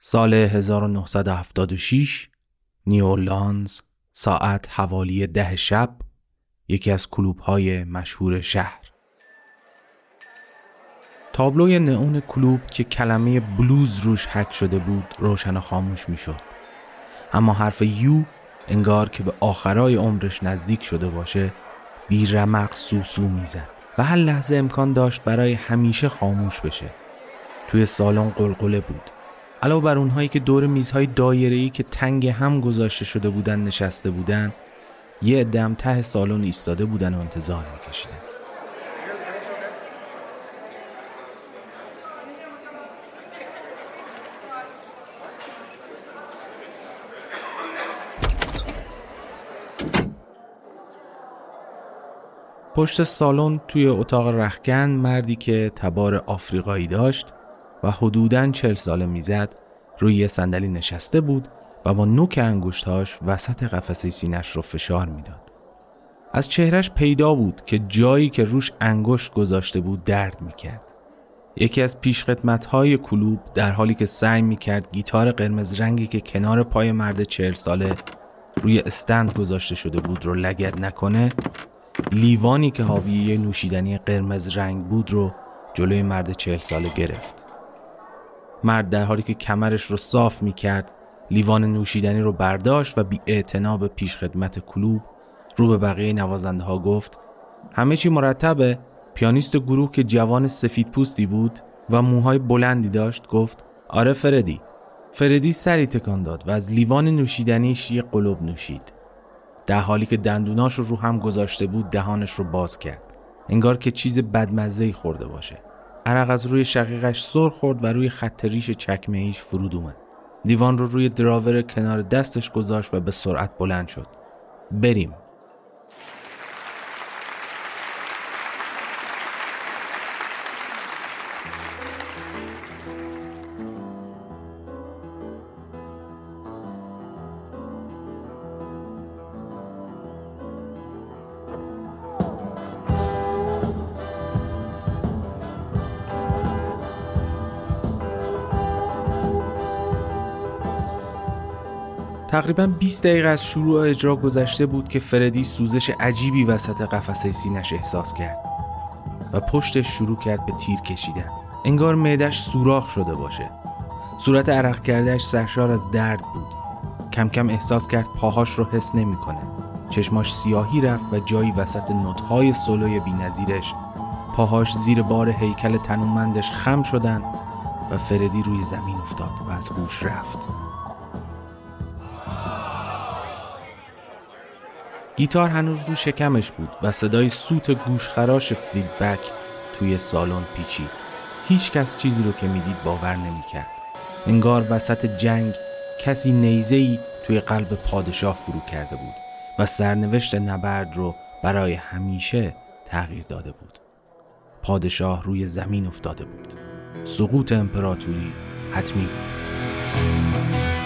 سال 1976 نیولانز ساعت حوالی ده شب یکی از کلوب های مشهور شهر. تابلوی نئون کلوب که کلمه بلوز روش حک شده بود روشن و خاموش می شد. اما حرف یو انگار که به آخرای عمرش نزدیک شده باشه بی رمق سوسو می‌زد و هر لحظه امکان داشت برای همیشه خاموش بشه. توی سالن قلقله بود. علاوه بر اونهایی که دور میزهای دایره‌ای که تنگ هم گذاشته شده بودن نشسته بودن یه دم ته سالن ایستاده بودن و انتظار میکشیدن. پشت سالن توی اتاق رخکن مردی که تبار آفریقایی داشت و حدوداً چل ساله می‌زد روی یه صندلی نشسته بود و با نوک انگشتاش وسط قفسه سینش رو فشار می‌داد. از چهرش پیدا بود که جایی که روش انگشت گذاشته بود درد می‌کرد. یکی از های کلوب در حالی که سعی می‌کرد گیتار قرمز رنگی که کنار پای مرد چهل ساله روی استند گذاشته شده بود رو لگد نکنه لیوانی که حاوی نوشیدنی قرمز رنگ بود رو جلوی مرد چهل ساله گرفت مرد در حالی که کمرش رو صاف می کرد لیوان نوشیدنی رو برداشت و بی به پیش خدمت کلوب رو به بقیه نوازنده ها گفت همه چی مرتبه. پیانیست گروه که جوان سفید پوستی بود و موهای بلندی داشت گفت آره فردی. فردی سری تکان داد و از لیوان نوشیدنیش یه قلوب نوشید. در حالی که دندوناش رو رو هم گذاشته بود دهانش رو باز کرد. انگار که چیز بدمزه خورده باشه. عرق از روی شقیقش سر خورد و روی خط ریش چکمه ایش فرود اومد. دیوان رو روی دراور کنار دستش گذاشت و به سرعت بلند شد. بریم. تقریبا 20 دقیقه از شروع اجرا گذشته بود که فردی سوزش عجیبی وسط قفسه سینش احساس کرد و پشتش شروع کرد به تیر کشیدن. انگار معدش سوراخ شده باشه. صورت عرق کردهش سرشار از درد بود. کم کم احساس کرد پاهاش رو حس نمی‌کنه. چشماش سیاهی رفت و جایی وسط نوتهای سولوی بینظیرش پاهاش زیر بار هیکل تنومندش خم شدن و فردی روی زمین افتاد و از هوش رفت. گیتار هنوز رو شکمش بود و صدای سوت گوشخراش فیدبک توی سالن پیچید. هیچ کس چیزی رو که می‌دید باور نمی‌کرد. انگار وسط جنگ کسی نیزهی توی قلب پادشاه فرو کرده بود و سرنوشت نبرد رو برای همیشه تغییر داده بود. پادشاه روی زمین افتاده بود. سقوط امپراتوری حتمی بود.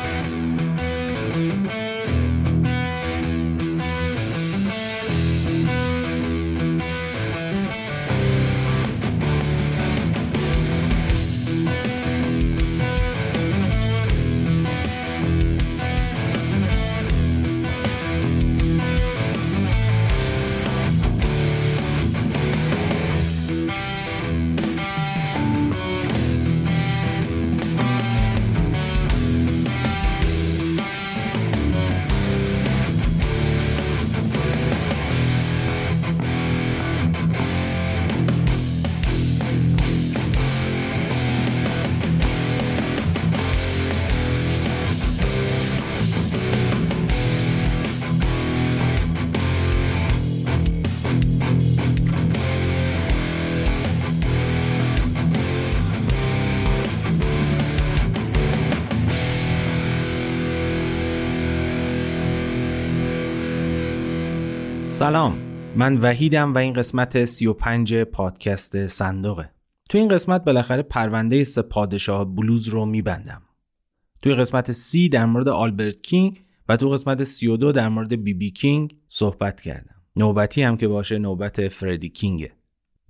سلام. من وحیدم و این قسمت 35 پادکست صندوقه. تو این قسمت بالاخره پرونده سه پادشاه بلوز رو میبندم. توی قسمت سی در مورد آلبرت کینگ و تو قسمت 32 در مورد بی بی کینگ صحبت کردم. نوبتی هم که باشه نوبت فردی کینگه.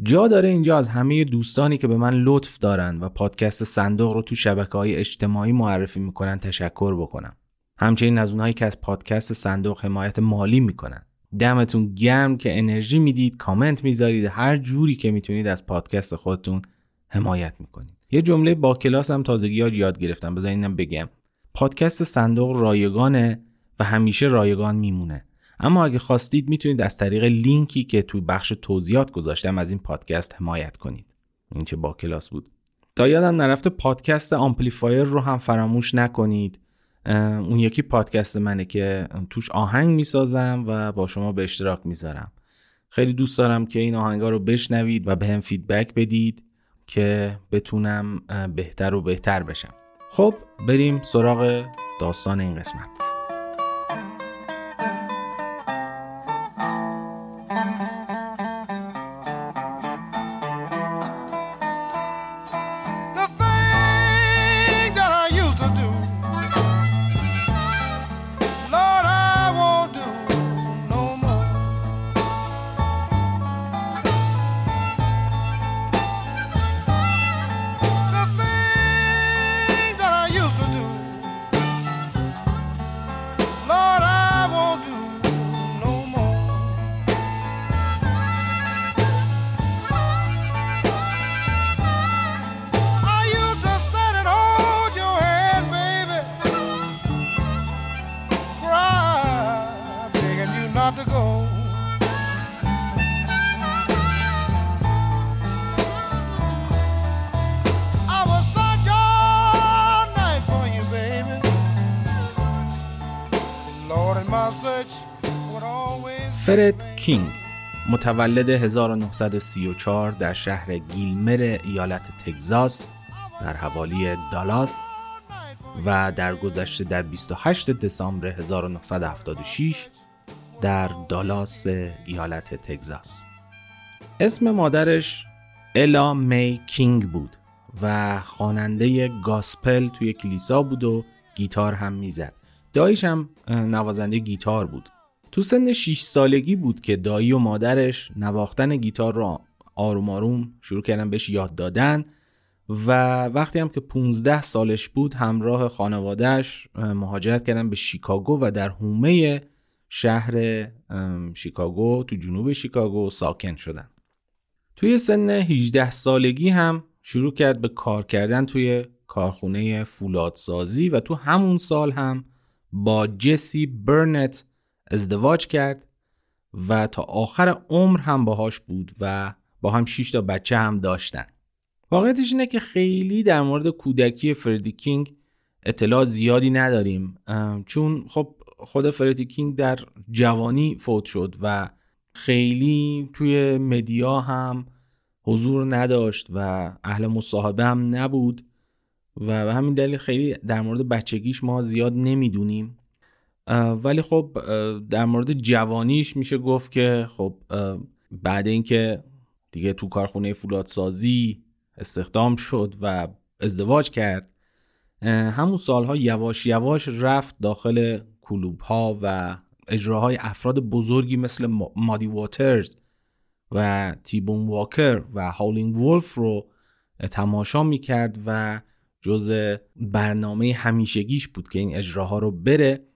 جا داره اینجا از همه دوستانی که به من لطف دارن و پادکست صندوق رو تو شبکه های اجتماعی معرفی می‌کنن تشکر بکنم. همچنین از اونهایی که از پادکست صندوق حمایت مالی می‌کنن. دمتون گرم که انرژی می‌دید کامنت می‌ذارید هر جوری که می‌تونید از پادکست خودتون حمایت می‌کنید. یه جمله با کلاس هم تازگی ها یاد گرفتم بذار اینم بگم. پادکست صندوق رایگانه و همیشه رایگان میمونه. اما اگه خواستید می‌تونید از طریق لینکی که توی بخش توضیحات گذاشتم از این پادکست حمایت کنید. این چه با کلاس بود. تا یادم نرفته پادکست آمپلیفایر رو هم فراموش نکنید. اون یکی پادکست منه که توش آهنگ می‌سازم و با شما به اشتراک می‌ذارم. خیلی دوست دارم که این آهنگا رو بشنوید و بهم feedback بدید که بتونم بهتر و بهتر بشم. خب بریم سراغ داستان این قسمت. کینگ متولد 1934 در شهر گیلمر ایالت تگزاس در حوالی دالاس و در گذشته در 28 دسامبر 1976 در دالاس ایالت تگزاس. اسم مادرش الا می کینگ بود و خواننده گاسپل توی کلیسا بود و گیتار هم می‌زد. دایش هم نوازنده گیتار بود. تو سن 6 سالگی بود که دایی و مادرش نواختن گیتار را آروم آروم شروع کردن بهش یاد دادن و وقتی هم که 15 سالش بود همراه خانوادهش مهاجرت کردن به شیکاگو و در حومه شهر شیکاگو تو جنوب شیکاگو ساکن شدن. توی سن 18 سالگی هم شروع کرد به کار کردن توی کارخونه فولادسازی و تو همون سال هم با جسی برنت ازدواج کرد و تا آخر عمر هم باهاش بود و با هم 6 تا بچه هم داشتن. واقعیتش اینه که خیلی در مورد کودکی فردی کینگ اطلاع زیادی نداریم چون خب خود فردی کینگ در جوانی فوت شد و خیلی توی مدیا هم حضور نداشت و اهل مصاحبه هم نبود و به همین دلیل خیلی در مورد بچگیش ما زیاد نمی‌دونیم. ولی خب در مورد جوانیش میشه گفت که خب بعد اینکه دیگه تو کارخونه فولادسازی استخدام شد و ازدواج کرد همون سالها یواش یواش رفت داخل کلوب ها و اجراهای افراد بزرگی مثل مادی واترز و تیبون واکر و هاولینگ وولف رو تماشا می‌کرد و جز برنامه همیشگیش بود که این اجراها رو بره.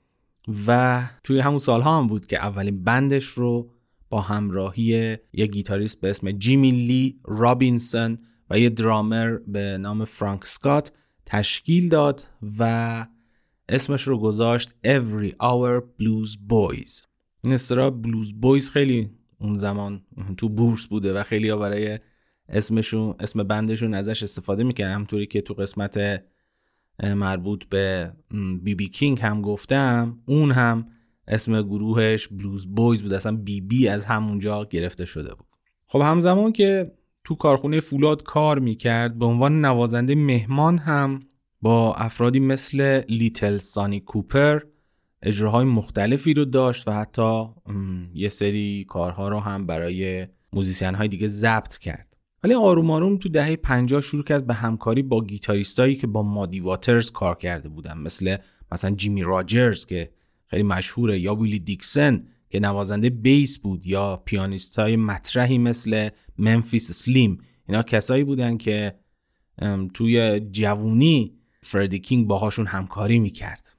و توی همون سالها هم بود که اولین band ش رو با همراهی یه گیتاریست به اسم جیمی لی رابینسون و یه درامر به نام فرانک سکات تشکیل داد و اسمش رو گذاشت Every Hour Blues Boys. این اصطلاح Blues Boys خیلی اون زمان تو بورس بوده و خیلی برای اسمشون اسم band شون ازش استفاده می‌کنن همطوری که تو قسمت مربوط به بی بی کینگ هم گفتم. اون هم اسم گروهش Blues Boys بود. اصلا بی بی از همونجا گرفته شده بود. خب همزمان که تو کارخونه فولاد کار می‌کرد به عنوان نوازنده مهمان هم با افرادی مثل لیتل سانی کوپر اجراهای مختلفی رو داشت و حتی یه سری کارها رو هم برای musician های دیگه ضبط کرد. ولی آروم آروم تو دهه 50 شروع کرد به همکاری با گیتاریستایی که با مادی واترز کار کرده بودن مثل مثلا جیمی راجرز که خیلی مشهوره یا ویلی دیکسن که نوازنده bass بود یا پیانیست های مطرحی مثل ممفیس سلیم. اینا کسایی بودن که توی جوونی فردی کینگ باهاشون همکاری می‌کرد.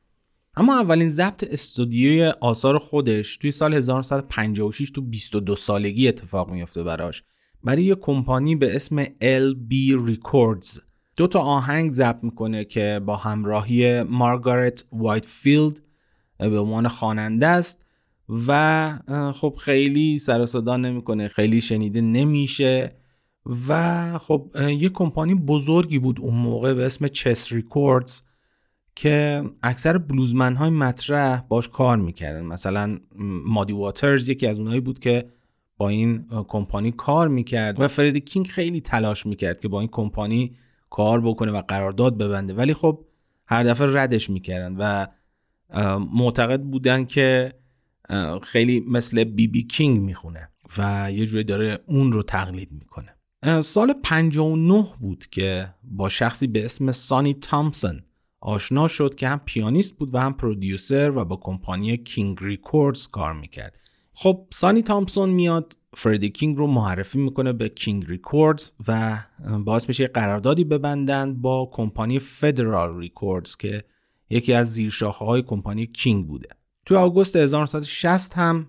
اما اولین ضبط استودیوی آثار خودش توی سال 1956 تو 22 سالگی اتفاق میفته براش. برای یه کمپانی به اسم LB Records. دو تا آهنگ ضبط می‌کنه که با همراهی مارگارت وایتفیلد به عنوان خواننده است و خب خیلی سر صدا نمی‌کنه خیلی شنیده نمیشه و خب یه کمپانی بزرگی بود اون موقع به اسم چس ریکوردز که اکثر بلوزمن های مطرح باش کار می‌کردن. مثلا مادی واترز یکی از اونایی بود که با این کمپانی کار می‌کرد و فردی کینگ خیلی تلاش می‌کرد که با این کمپانی کار بکنه و قرارداد ببنده. ولی خب هر دفعه ردش می‌کردن و معتقد بودن که خیلی مثل بی بی کینگ می‌خونه و یه جوری داره اون رو تقلید می‌کنه. سال 59 بود که با شخصی به اسم سانی تامسون آشنا شد که هم پیانیست بود و هم producer و با کمپانی کینگ ریکوردز کار می‌کرد. خب سانی تامسون میاد فردی کینگ رو معرفی می‌کنه به کینگ ریکوردز و باعث میشه قراردادی ببندن با کمپانی فدرال ریکوردز که یکی از زیرشاخه های کمپانی کینگ بوده. تو آگوست 1960 هم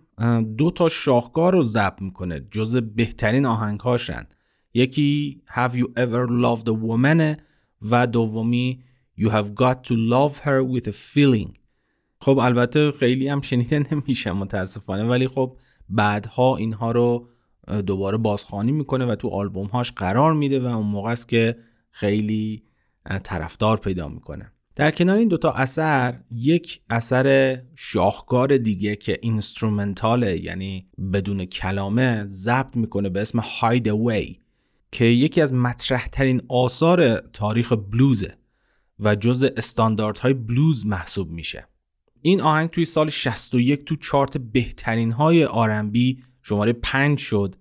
دو تا شاهکار رو ضبط می‌کنه جز بهترین آهنگهاشن. یکی Have you ever loved a woman و دومی You have got to love her with a feeling. خب البته خیلی هم شنیده نمیشه متاسفانه ولی خب بعدها اینها رو دوباره بازخوانی می‌کنه و تو آلبوم هاش قرار میده و اون موقع است که خیلی طرفدار پیدا می‌کنه. در کنار این دوتا اثر یک اثر شاهکار دیگه که اینسترومنتاله یعنی بدون کلامه ضبط می‌کنه به اسم هاید Away که یکی از مطرحترین آثار تاریخ بلوزه و جز استانداردهای بلوز محسوب میشه. این آهنگ توی سال 61 تو چارت بهترین های آرنبی شماره 5 شد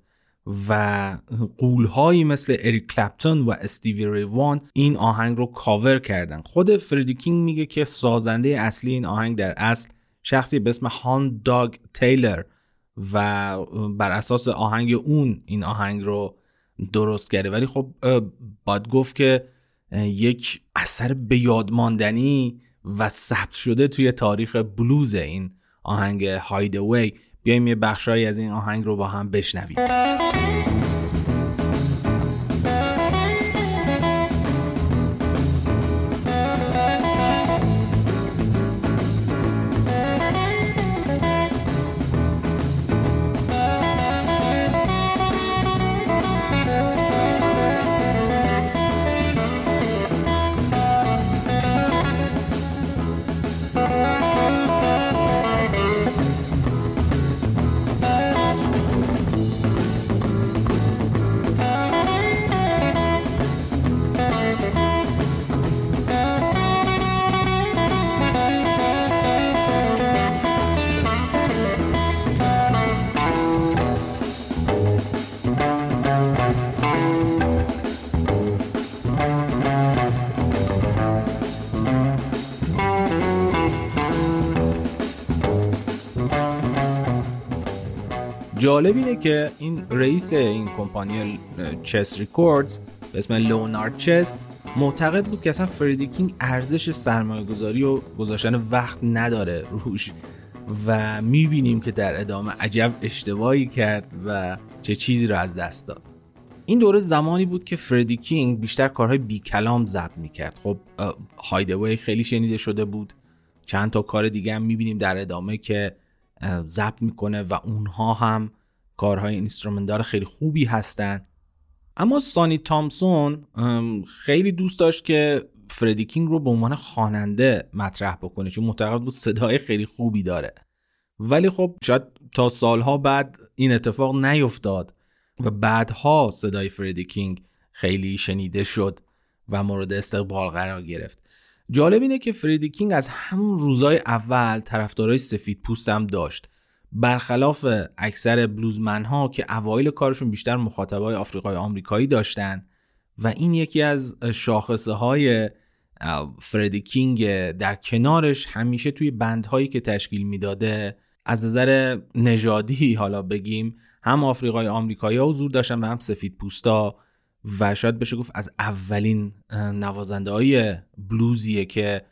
و قولهایی مثل اریک کلپتون و استیوی ریوان این آهنگ رو کاور کردن. خود فردی کینگ میگه که سازنده اصلی این آهنگ در اصل شخصی به اسم هان داگ تیلر و بر اساس آهنگ اون این آهنگ رو درست کرده. ولی خب باید گفت که یک اثر به یادماندنی و ثبت شده توی تاریخ بلوز این آهنگ هاید وی بیایم یه بخشهایی از این آهنگ رو با هم بشنویم. جالب اینه که این رئیس این کمپانی چس ریکوردز به اسم لونارد چس معتقد بود که اصلا فردی کینگ ارزش سرمایه گذاری و گذاشتن وقت نداره روش و می‌بینیم که در ادامه عجب اشتباهی کرد و چه چیزی رو از دست داد. این دوره زمانی بود که فردی کینگ بیشتر کارهای بی کلام ضبط می‌کرد. خب هایدوی خیلی شنیده شده بود. چند تا کار دیگه هم می‌بینیم در ادامه که ضبط می‌کنه و اونها هم کارهای instrumental خیلی خوبی هستن. اما سانی تامسون خیلی دوست داشت که فردی کینگ رو به عنوان خواننده مطرح بکنه چون معتقد بود صدای خیلی خوبی داره. ولی خب شاید تا سالها بعد این اتفاق نیفتاد و بعدها صدای فردی کینگ خیلی شنیده شد و مورد استقبال قرار گرفت. جالب اینه که فردی کینگ از همون روزای اول طرفدارای سفید پوست هم داشت. برخلاف اکثر بلوزمن ها که اوایل کارشون بیشتر مخاطبای آفریقای آمریکایی داشتن و این یکی از شاخصه های فردی کینگ در کنارش همیشه توی بندهایی که تشکیل می‌داده از نظر نژادی حالا بگیم هم آفریقای آمریکایی حضور داشتن و هم سفید پوستا و شاید بشه گفت از اولین نوازنده های بلوزیه که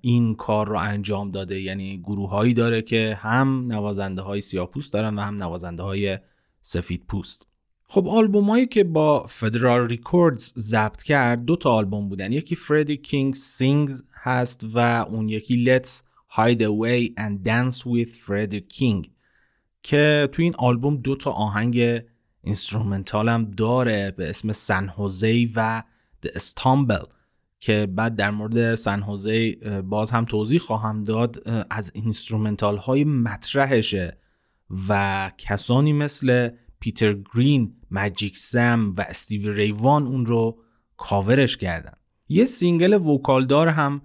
این کار رو انجام داده. یعنی گروه هایی داره که هم نوازنده های سیاپوست دارن و هم نوازنده های سفید پوست. خب آلبوم که با Federal Records ضبط کرد دو تا آلبوم بودن. یکی Freddie King Sings هست و اون یکی Let's Hide Away and Dance with Freddie King که تو این آلبوم دو تا آهنگ instrumental هم داره به اسم San-Ho-Zay و The Stumble. که بعد در مورد San-Ho-Zay باز هم توضیح خواهم داد از instrumental های مطرحشه و کسانی مثل پیتر گرین، ماجیک سم و استیوی ری وان اون رو کاورش کردن. یه single vocal دار هم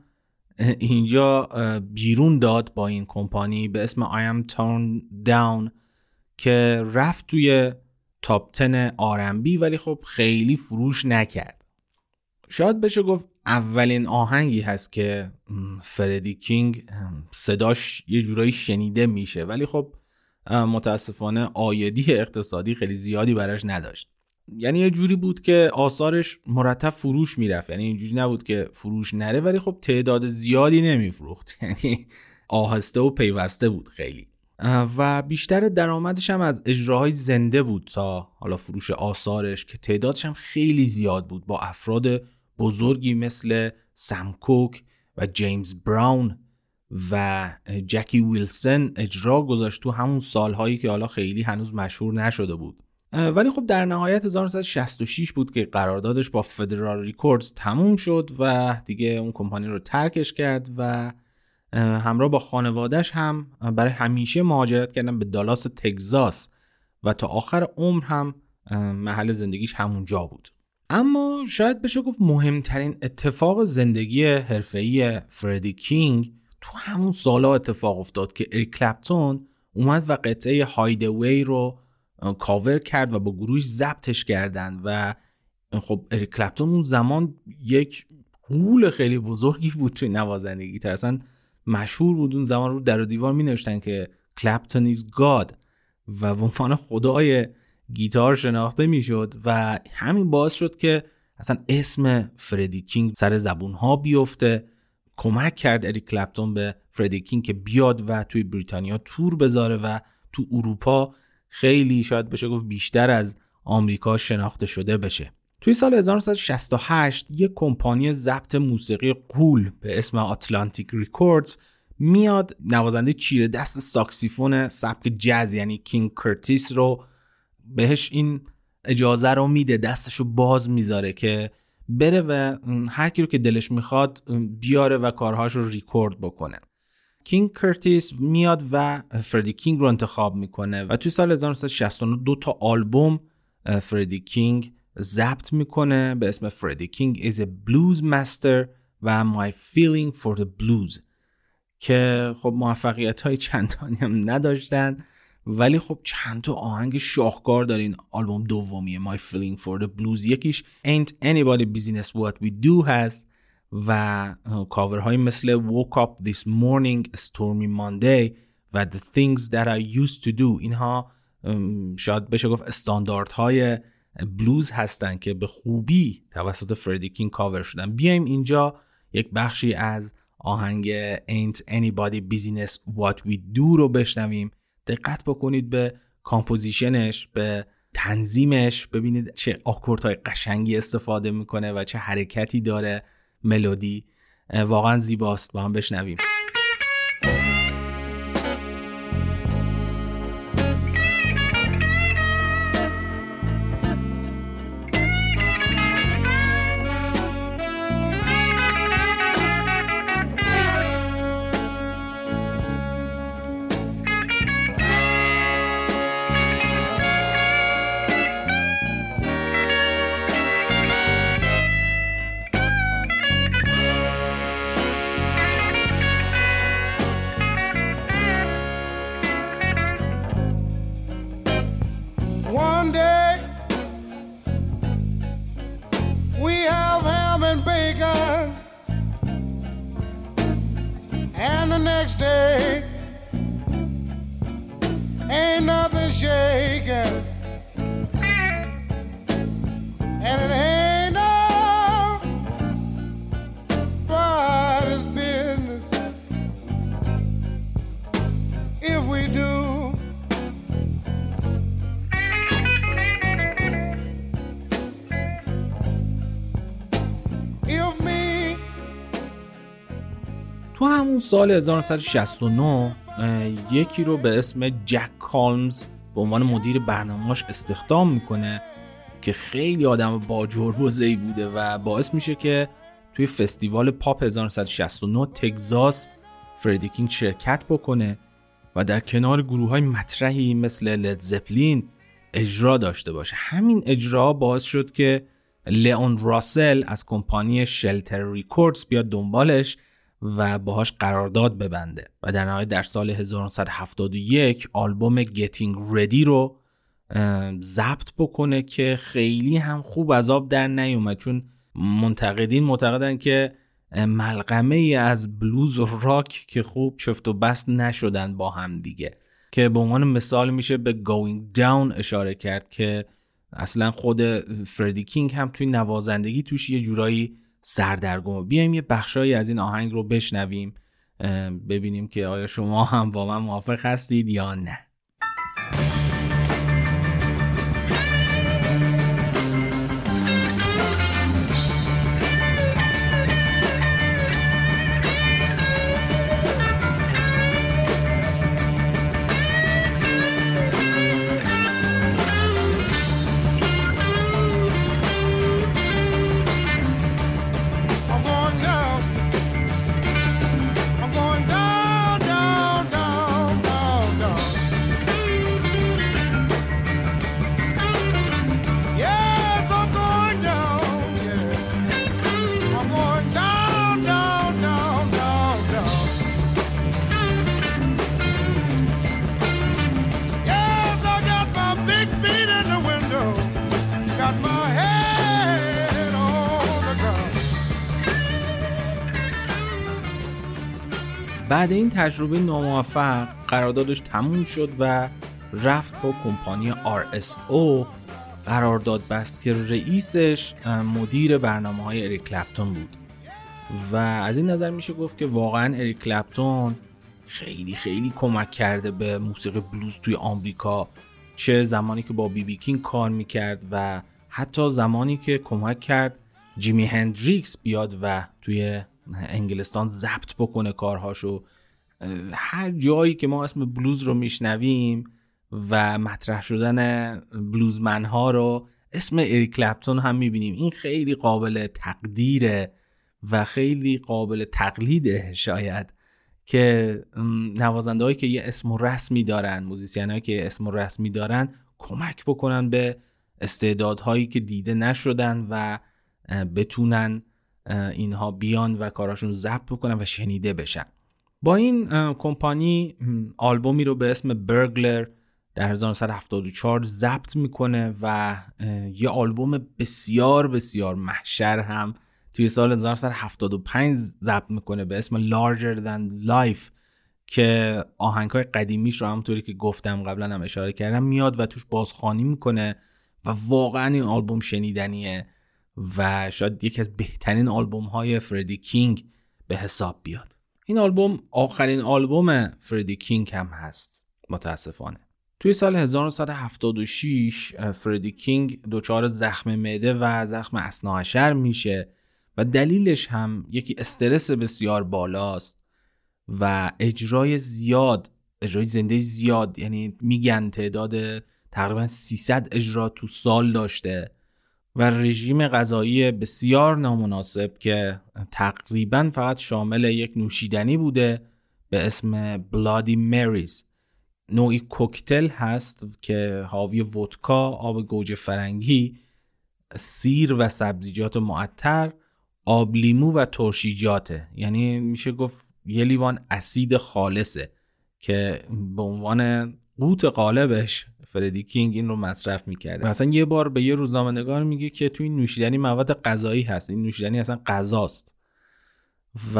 اینجا بیرون داد با این کمپانی به اسم I'm Tore Down down که رفت توی تاپ 10 آرنبی ولی خب خیلی فروش نکرد. شاید بشه گفت اولین آهنگی هست که فردی کینگ صداش یه جورایی شنیده میشه. ولی خب متاسفانه آیدی اقتصادی خیلی زیادی براش نداشت. یعنی یه جوری بود که آثارش مرتب فروش می‌رفت. یعنی اینجوری نبود که فروش نره ولی خب تعداد زیادی نمیفروخت. یعنی آهسته و پیوسته بود خیلی. و بیشتر درآمدش هم از اجراهای زنده بود تا حالا فروش آثارش که تعدادش هم خیلی زیاد بود با افراد بزرگی مثل سمکوک و جیمز براون و جکی ویلسن اجرا گذاشت تو همون سالهایی که حالا خیلی هنوز مشهور نشده بود. ولی خب در نهایت 1966 بود که قراردادش با فدرال ریکوردز تموم شد و دیگه اون کمپانی رو ترکش کرد و همراه با خانوادهش هم برای همیشه مهاجرت کردن به دالاس تگزاس و تا آخر عمر هم محل زندگیش همونجا بود. اما شاید بشه گفت مهمترین اتفاق زندگی حرفه‌ای فردی کینگ تو همون سالا اتفاق افتاد که اریک کلپتون اومد و قطعه Hide Away رو کاور کرد و با گروهش ضبطش کردن و خب اریک کلپتون اون زمان یک غول خیلی بزرگی بود توی نوازندگی. تر اصلا مشهور بود اون زمان رو در دیوار می نوشتن که Clapton is God و به خدای گیتار شناخته می‌شد و همین باعث شد که اصلا اسم فردی کینگ سر زبون ها بیفته. کمک کرد اریک کلپتون به فردی کینگ که بیاد و توی بریتانیا تور بذاره و تو اروپا خیلی شاید بشه گفت بیشتر از آمریکا شناخته شده بشه. توی سال 1968 یک کمپانی ضبط موسیقی غول به اسم Atlantic Records میاد نوازنده چیره دست ساکسیفون سبک جز یعنی کینگ کرتیس رو بهش این اجازه رو میده دستش رو باز می‌ذاره که بره و هر کی رو که دلش می‌خواد بیاره و کارهاش رو ریکورد بکنه. کینگ کرتیس میاد و فردی کینگ رو انتخاب می‌کنه و توی سال 1969 دو تا آلبوم فردی کینگ ضبط می‌کنه به اسم فردی کینگ is a blues master و My feeling for the blues که خب موفقیت های چندانی هم نداشتن. ولی خب چند تا آهنگ شاهکار داره این آلبوم دومیه My Feeling for the Blues. یکیش Ain't Anybody Business What We Do هست و کاورهای مثل Woke Up This Morning Stormy Monday و The Things That I Used To Do. اینها شاید بشه گفت استانداردهای بلوز هستن که به خوبی توسط فردی کینگ کاور شدن. بیایم اینجا یک بخشی از آهنگ Ain't Nobody's Business What We Do رو بشنویم. دقت بکنید به composition ش به تنظیمش ببینید چه های قشنگی استفاده می‌کنه و چه حرکتی داره ملودی. واقعا زیباست. با هم بشنویم. and bacon. And the next day, ain't nothing shaking. And it ain't سال 1969 یکی رو به اسم جک کالمز به عنوان مدیر برنامهاش استخدام می‌کنه که خیلی آدم با بوده و باعث میشه که توی فستیوال پاپ 1969 تگزاس فردی کینگ شرکت بکنه و در کنار گروه های مطرحی مثل لد زپلین اجرا داشته باشه. همین اجرا باعث شد که لئون راسل از کمپانی Shelter Records بیاد دنبالش و باهاش قرارداد ببنده و در نهایت در سال 1971 آلبوم Getting Ready رو ضبط بکنه که خیلی هم خوب از آب در نیومد. چون منتقدین معتقدن که ملغمه ای از بلوز و راک که خوب چفت و بست نشدن با هم دیگه. که به عنوان مثال میشه به Going Down اشاره کرد که اصلا خود فردی کینگ هم توی نوازندگی توش یه جورایی سردرگم بیایم یه بخشایی از این آهنگ رو بشنویم ببینیم که آیا شما هم با من موافق هستید یا نه. تجربه ناموفق قراردادش تموم شد و رفت با کمپانی RSO قرارداد بست که رئیسش مدیر برنامه های اریک کلپتون بود. و از این نظر میشه گفت که واقعا اریک کلپتون خیلی خیلی کمک کرده به موسیقی بلوز توی آمریکا. چه زمانی که با بی بی کینگ کار می‌کرد و حتی زمانی که کمک کرد جیمی هندریکس بیاد و توی انگلستان ضبط بکنه کارهاشو. هر جایی که ما اسم بلوز رو میشنویم و مطرح شدن بلوزمن ها رو اسم اریک کلپتون هم می‌بینیم. این خیلی قابل تقدیره و خیلی قابل تقلیده شاید که نوازنده هایی که یه اسم رسمی دارن موزیسین هایی که اسم رسمی دارن کمک بکنن به استعدادهایی که دیده نشدن و بتونن اینها بیان و کاراشون ضبط بکنن و شنیده بشن. با این کمپانی آلبومی رو به اسم برگلر در 1974 ضبط می‌کنه و یه آلبوم بسیار بسیار محشر هم توی سال 1975 ضبط می‌کنه به اسم Larger Than Life که آهنگ های قدیمیش رو همونطوری که گفتم قبلا هم اشاره کردم میاد و توش بازخوانی می‌کنه و واقعا این آلبوم شنیدنیه و شاید یکی از بهترین آلبوم های فردی کینگ به حساب بیاد. این آلبوم آخرین آلبوم فردی کینگ هم هست متاسفانه. توی سال 1976 فردی کینگ دچار زخم معده و زخم اسناعشر میشه و دلیلش هم یکی استرس بسیار بالاست و اجرای زیاد اجرای زنده زیاد یعنی میگن تعداد تقریبا 300 اجرا تو سال داشته. و رژیم غذایی بسیار نامناسب که تقریبا فقط شامل یک نوشیدنی بوده به اسم بلادی مریز نوعی کوکتل هست که حاوی ودکا، آب گوجه فرنگی، سیر و سبزیجات معطر، آب لیمو و ترشیجاته. یعنی میشه گفت یه لیوان اسید خالصه که به عنوان قوت قالبش فردی کینگ این رو مصرف می‌کرده. مثلا یه بار به یه روزنامه نگار میگه که توی این نوشیدنی مواد غذایی هست این نوشیدنی اصلا غذاست. و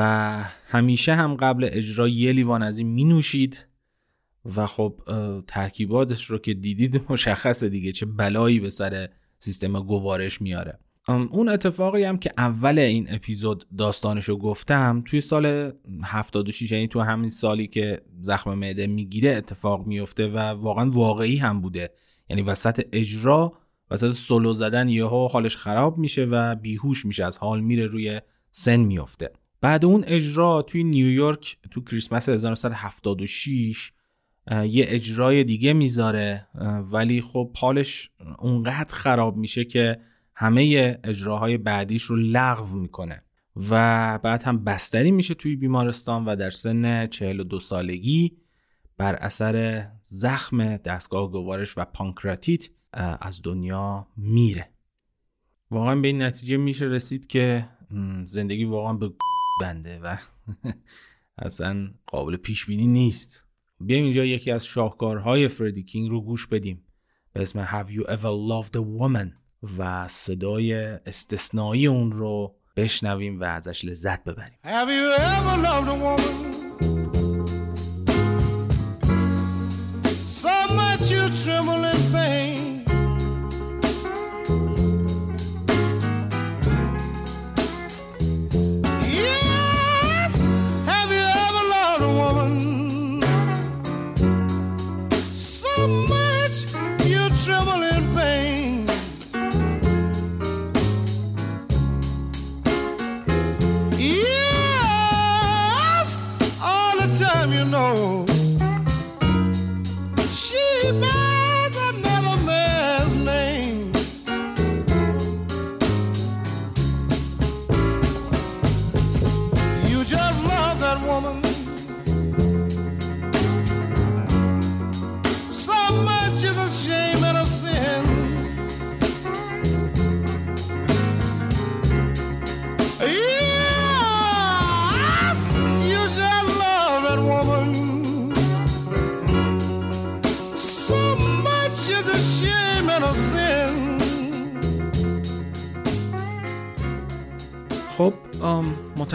همیشه هم قبل اجرا یه لیوان از این می نوشید و خب ترکیباتش رو که دیدید مشخصه دیگه چه بلایی به سر سیستم گوارش میاره. اون اتفاقی هم که اول این اپیزود داستانشو گفتم توی سال 76 یعنی تو همین سالی که زخم معده می‌گیره اتفاق میفته و واقعا واقعی هم بوده. یعنی وسط اجرا وسط سولو زدن یهو حالش خراب میشه و بیهوش میشه از حال میره روی سن میفته بعد اون اجرا توی نیویورک تو کریسمس 1976 یه اجرای دیگه می‌ذاره ولی خب حالش اونقدر خراب میشه که همه اجراهای بعدیش رو لغو می‌کنه. و بعد هم بستری میشه توی بیمارستان و در سن 42 سالگی بر اثر زخم دستگاه گوارش و پانکراتیت از دنیا میره. واقعا به این نتیجه میشه رسید که زندگی واقعا به بنده و اصلا قابل پیش بینی نیست. بیایم اینجا یکی از شاهکارهای فردی کینگ رو گوش بدیم. به اسم Have You Ever Loved a Woman? و صدای استثنایی اون رو بشنویم و ازش لذت ببریم Have you ever loved a woman?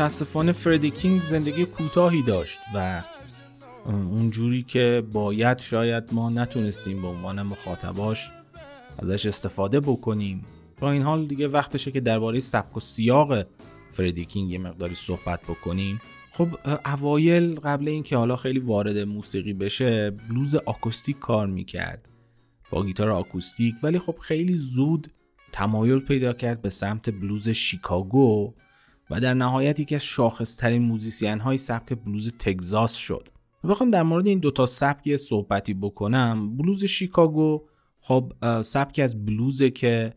متاسفانه فردی کینگ زندگی کوتاهی داشت و اونجوری که باید شاید ما نتونستیم به عنوان مخاطباش ازش استفاده بکنیم. با این حال دیگه وقتشه که درباره سبک و سیاق فردی کینگ یه مقداری صحبت بکنیم. خب اوایل قبل اینکه حالا خیلی وارد موسیقی بشه بلوز آکوستیک کار می‌کرد. با گیتار آکوستیک ولی خب خیلی زود تمایل پیدا کرد به سمت بلوز شیکاگو. و در نهایت یکی از شاخصترین موزیسین های سبک بلوز تگزاس شد. بخوام در مورد این دوتا سبک صحبتی بکنم. بلوز شیکاگو خب سبکی از بلوزه که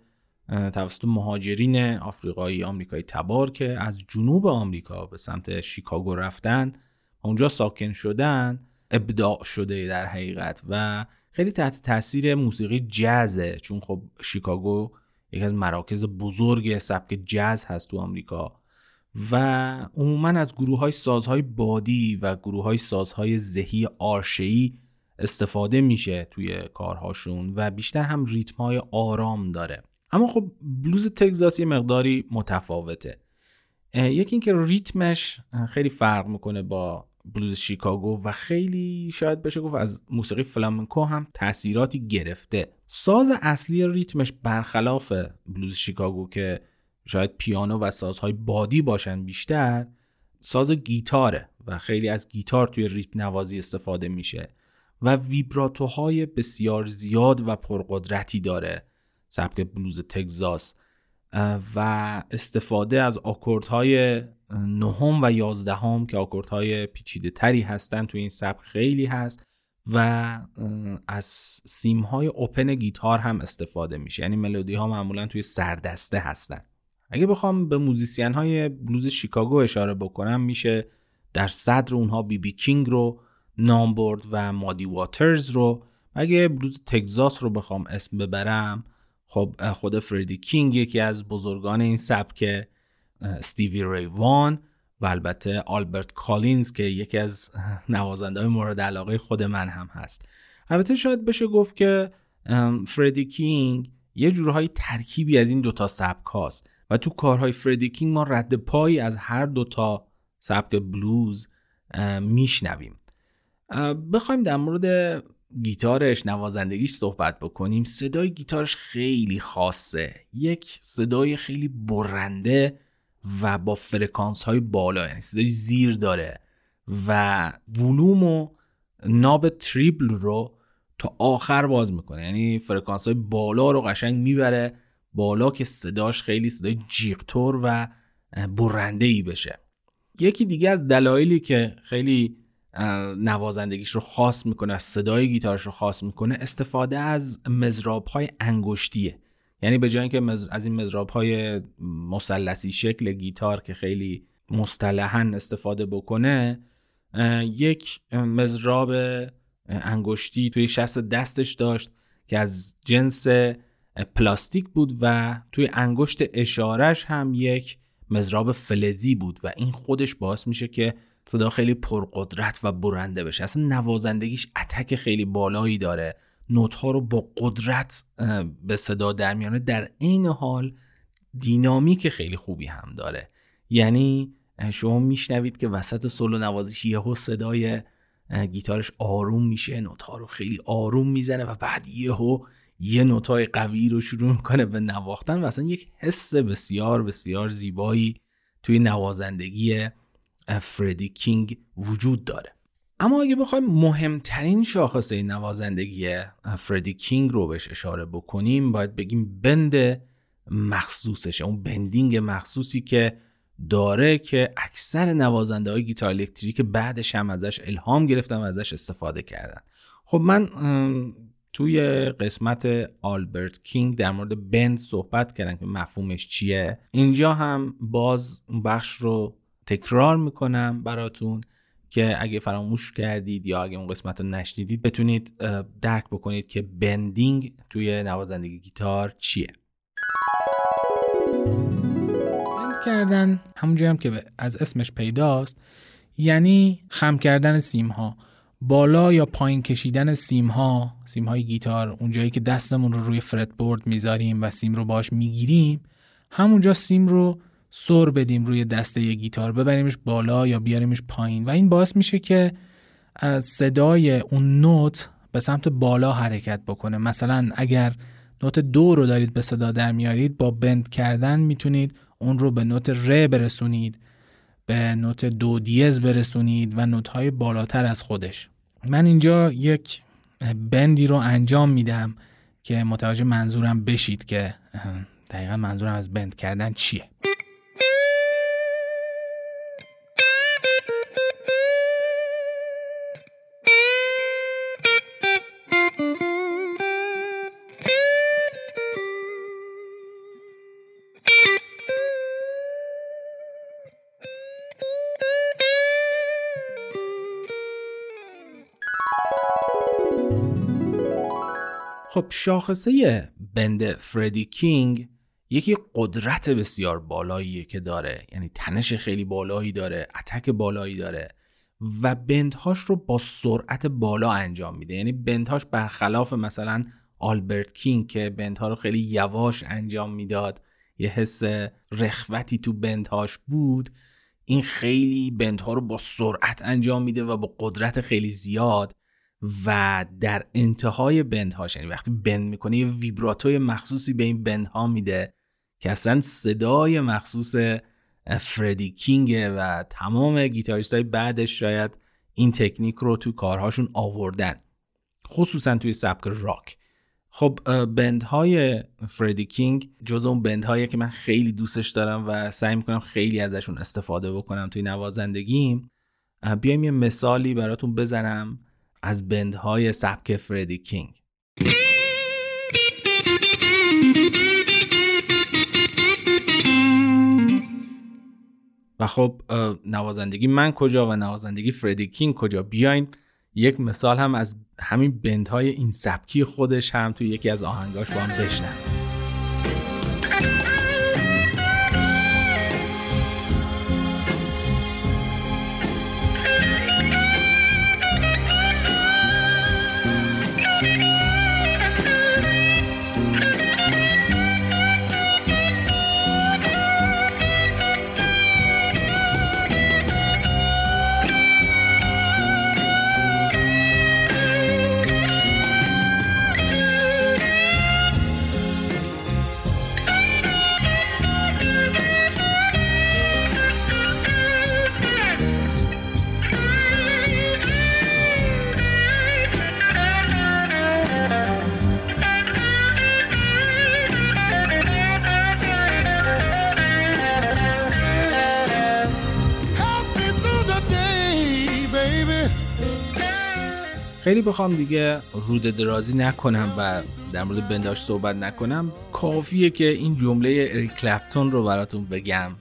توسط مهاجرین آفریقایی آمریکایی تبار که از جنوب آمریکا به سمت شیکاگو رفتن اونجا ساکن شدن ابداع شده در حقیقت و خیلی تحت تاثیر موسیقی جزه چون خب شیکاگو یکی از مراکز بزرگ سبک جز هست تو آمریکا. و عموما از گروه های سازهای بادی و گروه های سازهای ذهی آرشهی استفاده میشه توی کارهاشون و بیشتر هم ریتم های آرام داره. اما خب بلوز تگزاس یه مقداری متفاوته. یکی اینکه ریتمش خیلی فرق می‌کنه با بلوز شیکاگو و خیلی شاید بشه گفت از موسیقی فلامنکو هم تاثیراتی گرفته. ساز اصلی ریتمش برخلاف بلوز شیکاگو که شاید پیانو و سازهای بادی باشن بیشتر ساز گیتاره و خیلی از گیتار توی ریتم نوازی استفاده میشه و ویبراتوهای بسیار زیاد و پرقدرتی داره سبک بلوز تگزاس و استفاده از آکوردهای نهم و یازدهم که آکوردهای پیچیده تری هستن توی این سبک خیلی هست و از سیم های open گیتار هم استفاده میشه. یعنی ملودی ها معمولا توی سردسته هستن. اگه بخوام به musician های بلوز شیکاگو اشاره بکنم میشه در صدر اونها بی بی کینگ رو نام برد و مادی واترز رو. اگه بلوز تگزاس رو بخوام اسم ببرم خب خود فردی کینگ یکی از بزرگان این سبک استیوی ری وان و البته آلبرت کالینز که یکی از نوازنده های مورد علاقه خود من هم هست. البته شاید بشه گفت که فردی کینگ یه جورهای ترکیبی از این دوتا سبک هاست. و تو کارهای فردی کینگ ما رد پایی از هر دوتا سبک بلوز میشنویم. بخوایم در مورد گیتارش نوازندگیش صحبت بکنیم. صدای گیتارش خیلی خاصه. یک صدای خیلی برنده و با فرکانس های بالا یعنی صدای زیر داره و ولوم و knob treble رو تا آخر باز می‌کنه. یعنی فرکانس های بالا رو قشنگ می‌بره بالا که صداش خیلی صدای جیغ‌تر و برنده ای بشه. یکی دیگه از دلایلی که خیلی نوازندگیش رو خاص می‌کنه از صدای گیتارش رو خاص می‌کنه استفاده از مزراب های انگشتیه. یعنی به جای اینکه از این مزراب های مثلثی شکل گیتار که خیلی مصطلحا استفاده بکنه یک مزراب انگشتی توی شست دستش داشت که از جنس پلاستیک بود و توی انگشت اشارش هم یک مزراب فلزی بود و این خودش باعث میشه که صدا خیلی پرقدرت و برنده بشه. اصلا نوازندگیش اتک خیلی بالایی داره. نوت ها رو با قدرت به صدا در میانه در عین حال دینامیک خیلی خوبی هم داره. یعنی شما میشنوید که وسط سولو نوازش یهو صدای گیتارش آروم میشه. نوت ها رو خیلی آروم می‌زنه و بعد یهو یه نوتای قوی رو شروع می‌کنه به نواختن و اصلا یک حس بسیار بسیار زیبایی توی نوازندگی فردی کینگ وجود داره. اما اگه بخوایم مهمترین شاخصه نوازندگی فردی کینگ رو بهش اشاره بکنیم باید بگیم بند مخصوصشه. اون بندینگ مخصوصی که داره که اکثر نوازنده های گیتار الکتریک بعدش هم ازش الهام گرفتن و ازش استفاده کردن. خب من توی قسمت آلبرت کینگ در مورد بند صحبت کردن که مفهومش چیه. اینجا هم باز اون بخش رو تکرار می‌کنم براتون که اگه فراموش کردید یا اگه اون قسمت رو نشنیدید بتونید درک بکنید که بندینگ توی نوازندگی گیتار چیه. بند کردن همونجوری هم که از اسمش پیداست یعنی خم کردن سیم ها بالا یا پایین کشیدن سیم ها سیم های گیتار اونجایی که دستمون رو روی فرت بورد می‌ذاریم و سیم رو باش می‌گیریم همونجا سیم رو سر بدیم روی دسته یه گیتار ببریمش بالا یا بیاریمش پایین. و این باعث میشه که از صدای اون نوت به سمت بالا حرکت بکنه. مثلا اگر نوت دو رو دارید به صدا در میارید با بند کردن می‌تونید اون رو به نوت ر برسونید. به نوت دو دیز برسونید و نوت های بالاتر از خودش. من اینجا یک بندی رو انجام میدم که متوجه منظورم بشید که دقیقا منظورم از بند کردن چیه. خب شاخصه بند فردی کینگ یکی قدرت بسیار بالاییه که داره. یعنی تنش خیلی بالایی داره اتک بالایی داره و بندهاش رو با سرعت بالا انجام میده. یعنی بندهاش برخلاف مثلا آلبرت کینگ که بندها رو خیلی یواش انجام می‌داد یه حس رخوتی تو بندهاش بود این خیلی بندها رو با سرعت انجام میده و با قدرت خیلی زیاد و در انتهای بندهاش یعنی وقتی بند می‌کنه یه ویبراتوی مخصوصی به این بندها میده که اصلا صدای مخصوص فردی کینگه و تمام گیتاریست های بعدش شاید این تکنیک رو تو کارهاشون آوردن خصوصا توی سبک راک. خب بندهای فردی کینگ جز اون بندهایی که من خیلی دوستش دارم و سعی می‌کنم خیلی ازشون استفاده بکنم توی نوازندگیم بیایم یه مثالی براتون بزنم از بندهای سبک فردی کینگ. و خب نوازندگی من کجا و نوازندگی فردی کینگ کجا؟ بیاین یک مثال هم از همین بندهای این سبکی خودش هم توی یکی از آهنگاش با هم بشنم خیلی بخوام دیگه رود درازی نکنم و در مورد بنداش صحبت نکنم. کافیه که این جمله اریک کلپتون رو براتون بگم.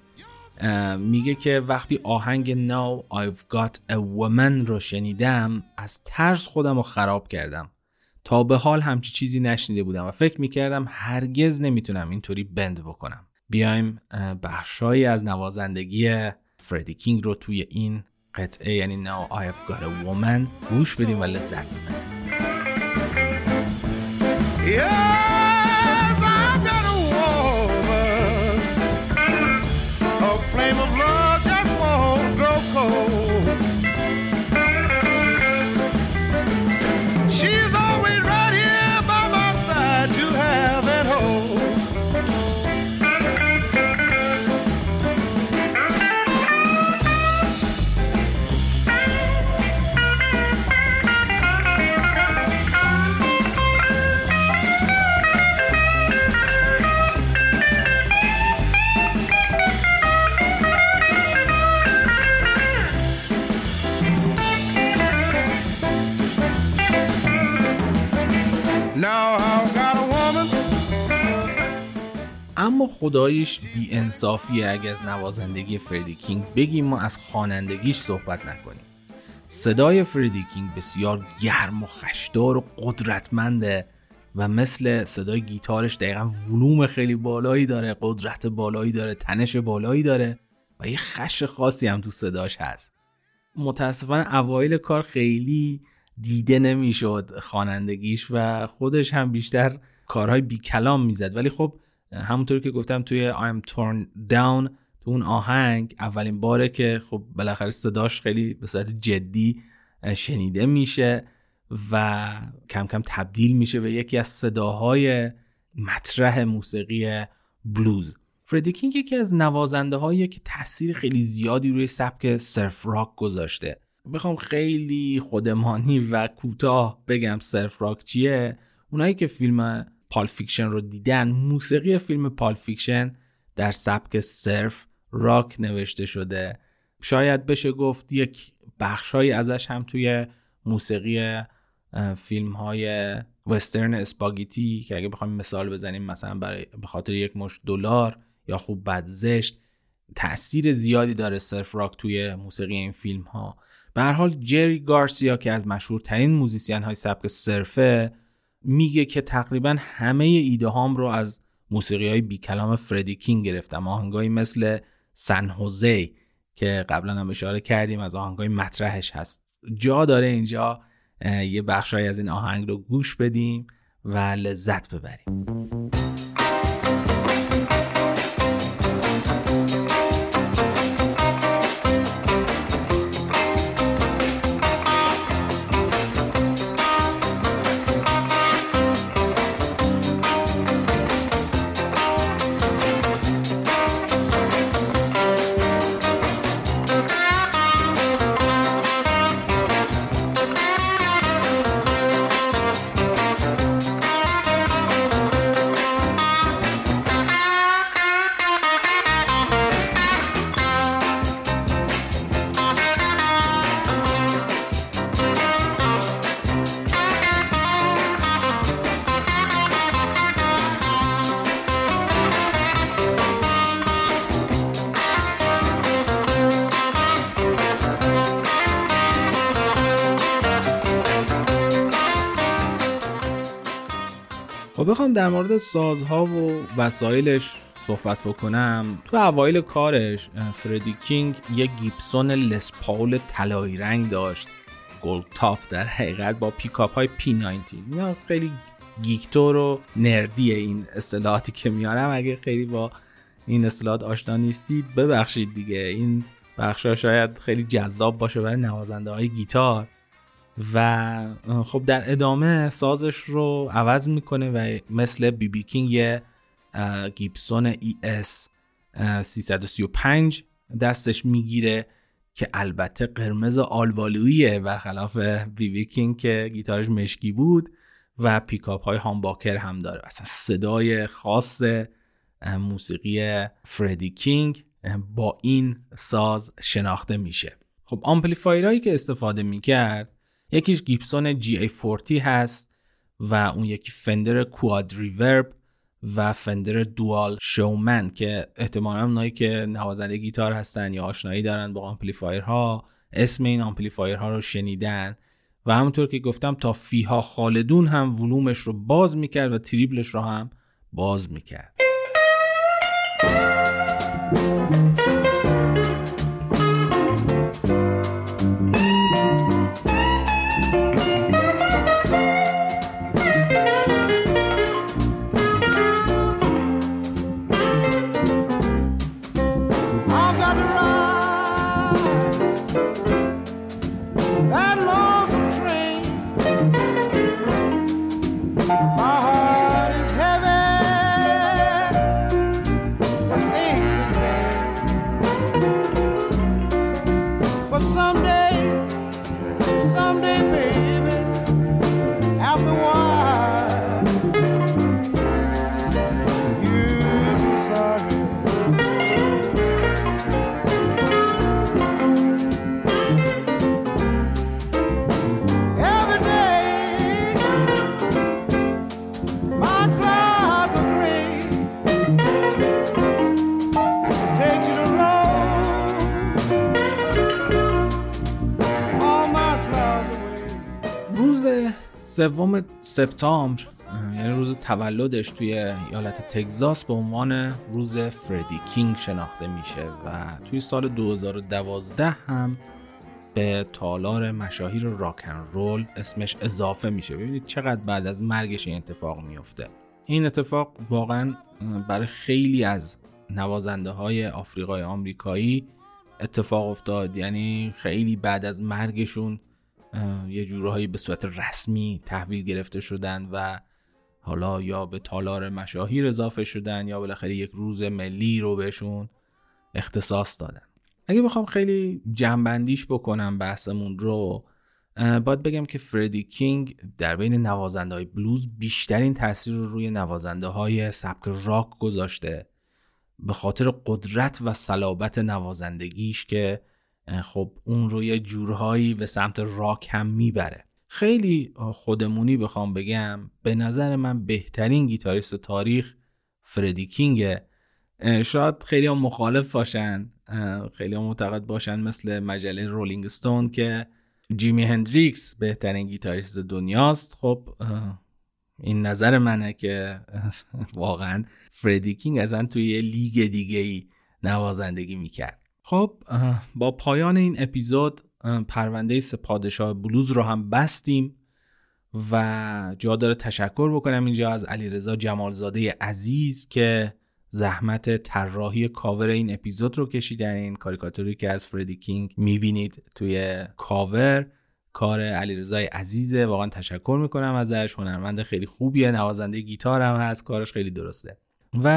میگه که وقتی آهنگ Now I've Got a Woman رو شنیدم از ترس خودم رو خراب کردم. تا به حال همچی چیزی نشنیده بودم و فکر می‌کردم هرگز نمی‌تونم اینطوری بند بکنم. بیایم بخشایی از نوازندگی فردی کینگ رو توی این قطعه یعنی Now I've Got a Woman. گوش بدیم و لذت ببریم. خداییش بی انصافیه اگه از نوازندگی فردی کینگ بگیم ما از خوانندگیش صحبت نکنیم. صدای فردی کینگ بسیار گرم و خشدار و قدرتمنده و مثل صدای گیتارش دقیقا ولوم خیلی بالایی داره قدرت بالایی داره تنش بالایی داره و یه خش خاصی هم تو صداش هست. متاسفانه اوایل کار خیلی دیده نمی‌شد خوانندگیش و خودش هم بیشتر کارهای بی کلام می‌زد. ولی خب همونطور که گفتم توی I'm Torn Down تو اون آهنگ اولین باره که خب بالاخره صداش خیلی به صورت جدی شنیده میشه و کم کم تبدیل میشه به یکی از صداهای مطرح موسیقی بلوز فردی کینگ یکی از نوازنده هایی که تاثیر خیلی زیادی روی سبک سرف راک گذاشته. بخوام خیلی خودمانی و کوتاه بگم سرف راک چیه؟ اونایی که فیلم Pulp Fiction رو دیدن. موسیقی فیلم Pulp Fiction در سبک surf rock نوشته شده. شاید بشه گفت یک بخشهایی ازش هم توی موسیقی فیلم های وسترن spaghetti که اگه بخوایم مثال بزنیم مثلا برای به خاطر یک مشت دلار یا خوب بد زشت تاثیر زیادی داره surf rock توی موسیقی این فیلم ها به هر حال جری گارسیا که از مشهورترین موزیسین های سبک سرفه میگه که تقریبا همه ایده هام رو از موسیقی های بی کلام فردی کینگ گرفتم. آهنگایی مثل سن هوزی که قبلا هم اشاره کردیم از آهنگای مطرحش هست. جا داره اینجا یه بخشهایی از این آهنگ رو گوش بدیم و لذت ببریم. بخوام در مورد سازها و وسایلش صحبت بکنم. تو اوایل کارش فردی کینگ یه Gibson Les Paul طلایی رنگ داشت. gold top در حقیقت با پیکاپ های P 90 اینا خیلی geek طور و nerd یه این اصطلاحاتی که میارم. اگه خیلی با این اصطلاحات آشنا نیستید ببخشید دیگه. این بخشا شاید خیلی جذاب باشه برای نوازنده های گیتار. و خب در ادامه سازش رو عوض می‌کنه و مثل بی بی کینگ یه Gibson ES 335 دستش می‌گیره که البته قرمز آلبالوییه برخلاف بی بی کینگ که گیتارش مشکی بود و پیکاپ های humbucker هم داره. اصلا صدای خاص موسیقی فردی کینگ با این ساز شناخته میشه. خب آمپلیفایرهایی که استفاده می‌کرد یکیش Gibson GA40 هست و اون یکی Fender Quad Reverb و Fender Dual Showman که احتمالا اونایی که نوازنده گیتار هستن یا آشنایی دارن با آمپلیفایرها اسم این آمپلیفایرها رو شنیدن و همونطور که گفتم تا فیها خالدون هم ولومش رو باز می‌کرد و treble ش رو هم باز می‌کرد. سوم سپتامبر یعنی روز تولدش توی ایالت تگزاس به عنوان روز فردی کینگ شناخته میشه و توی سال 2012 هم به تالار مشاهیر راکن رول اسمش اضافه میشه. ببینید چقدر بعد از مرگش این اتفاق میفته. این اتفاق واقعا برای خیلی از نوازنده های آفریقای آمریکایی اتفاق افتاد. یعنی خیلی بعد از مرگشون یه جورهایی به صورت رسمی تحویل گرفته شدن و حالا یا به تالار مشاهیر اضافه شدن یا بالاخره یک روز ملی رو بهشون اختصاص دادن. اگه بخوام خیلی جنبندیش بکنم بحثمون رو باید بگم که فردی کینگ در بین نوازنده های بلوز بیشترین تاثیر رو روی نوازنده های سبک راک گذاشته به خاطر قدرت و صلابت نوازندگیش که خب اون رو یه جورهایی به سمت راک هم می‌بره. خیلی خودمونی بخوام بگم به نظر من بهترین گیتاریست تاریخ فردی کینگه. شاید خیلی هم مخالف باشن خیلی هم معتقد باشن مثل مجله Rolling Stone که جیمی هندریکس بهترین گیتاریست دنیاست. خب این نظر منه که واقعا فردی کینگ ازن توی یه لیگ دیگه ای نوازندگی می‌کرد. خب با پایان این اپیزود پرونده سه پادشاه بلوز رو هم بستیم و جا داره تشکر بکنم اینجا از علیرضا جمالزاده عزیز که زحمت طراحی کاور این اپیزود رو کشیدن این کاریکاتوری که از فردی کینگ می‌بینید توی کاور. کار علیرضا عزیزه. واقعا تشکر می‌کنم ازش. هنرمند خیلی خوبیه. نوازنده گیتار هم هست. کارش خیلی درسته. و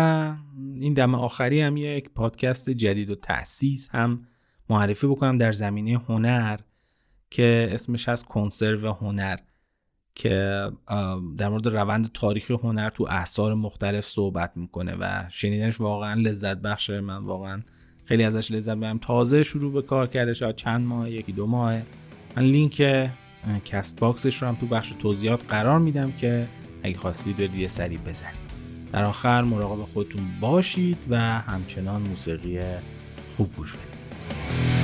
این دم آخری هم یک پادکست جدید نو تأسیس هم معرفی بکنم در زمینه هنر که اسمش هست کنسرو هنر که در مورد روند تاریخی هنر تو اعصار مختلف صحبت می‌کنه و شنیدنش واقعا لذت بخشه من واقعا خیلی ازش لذت بردم تازه شروع به کار کرده شاید چند ماه یکی دو ماه. من لینک CastBox ش رو هم تو بخش توضیحات قرار میدم که اگه خواستید برید یه سری بزنید. در آخر مراقب خودتون باشید و همچنان موسیقی خوب گوش بدید.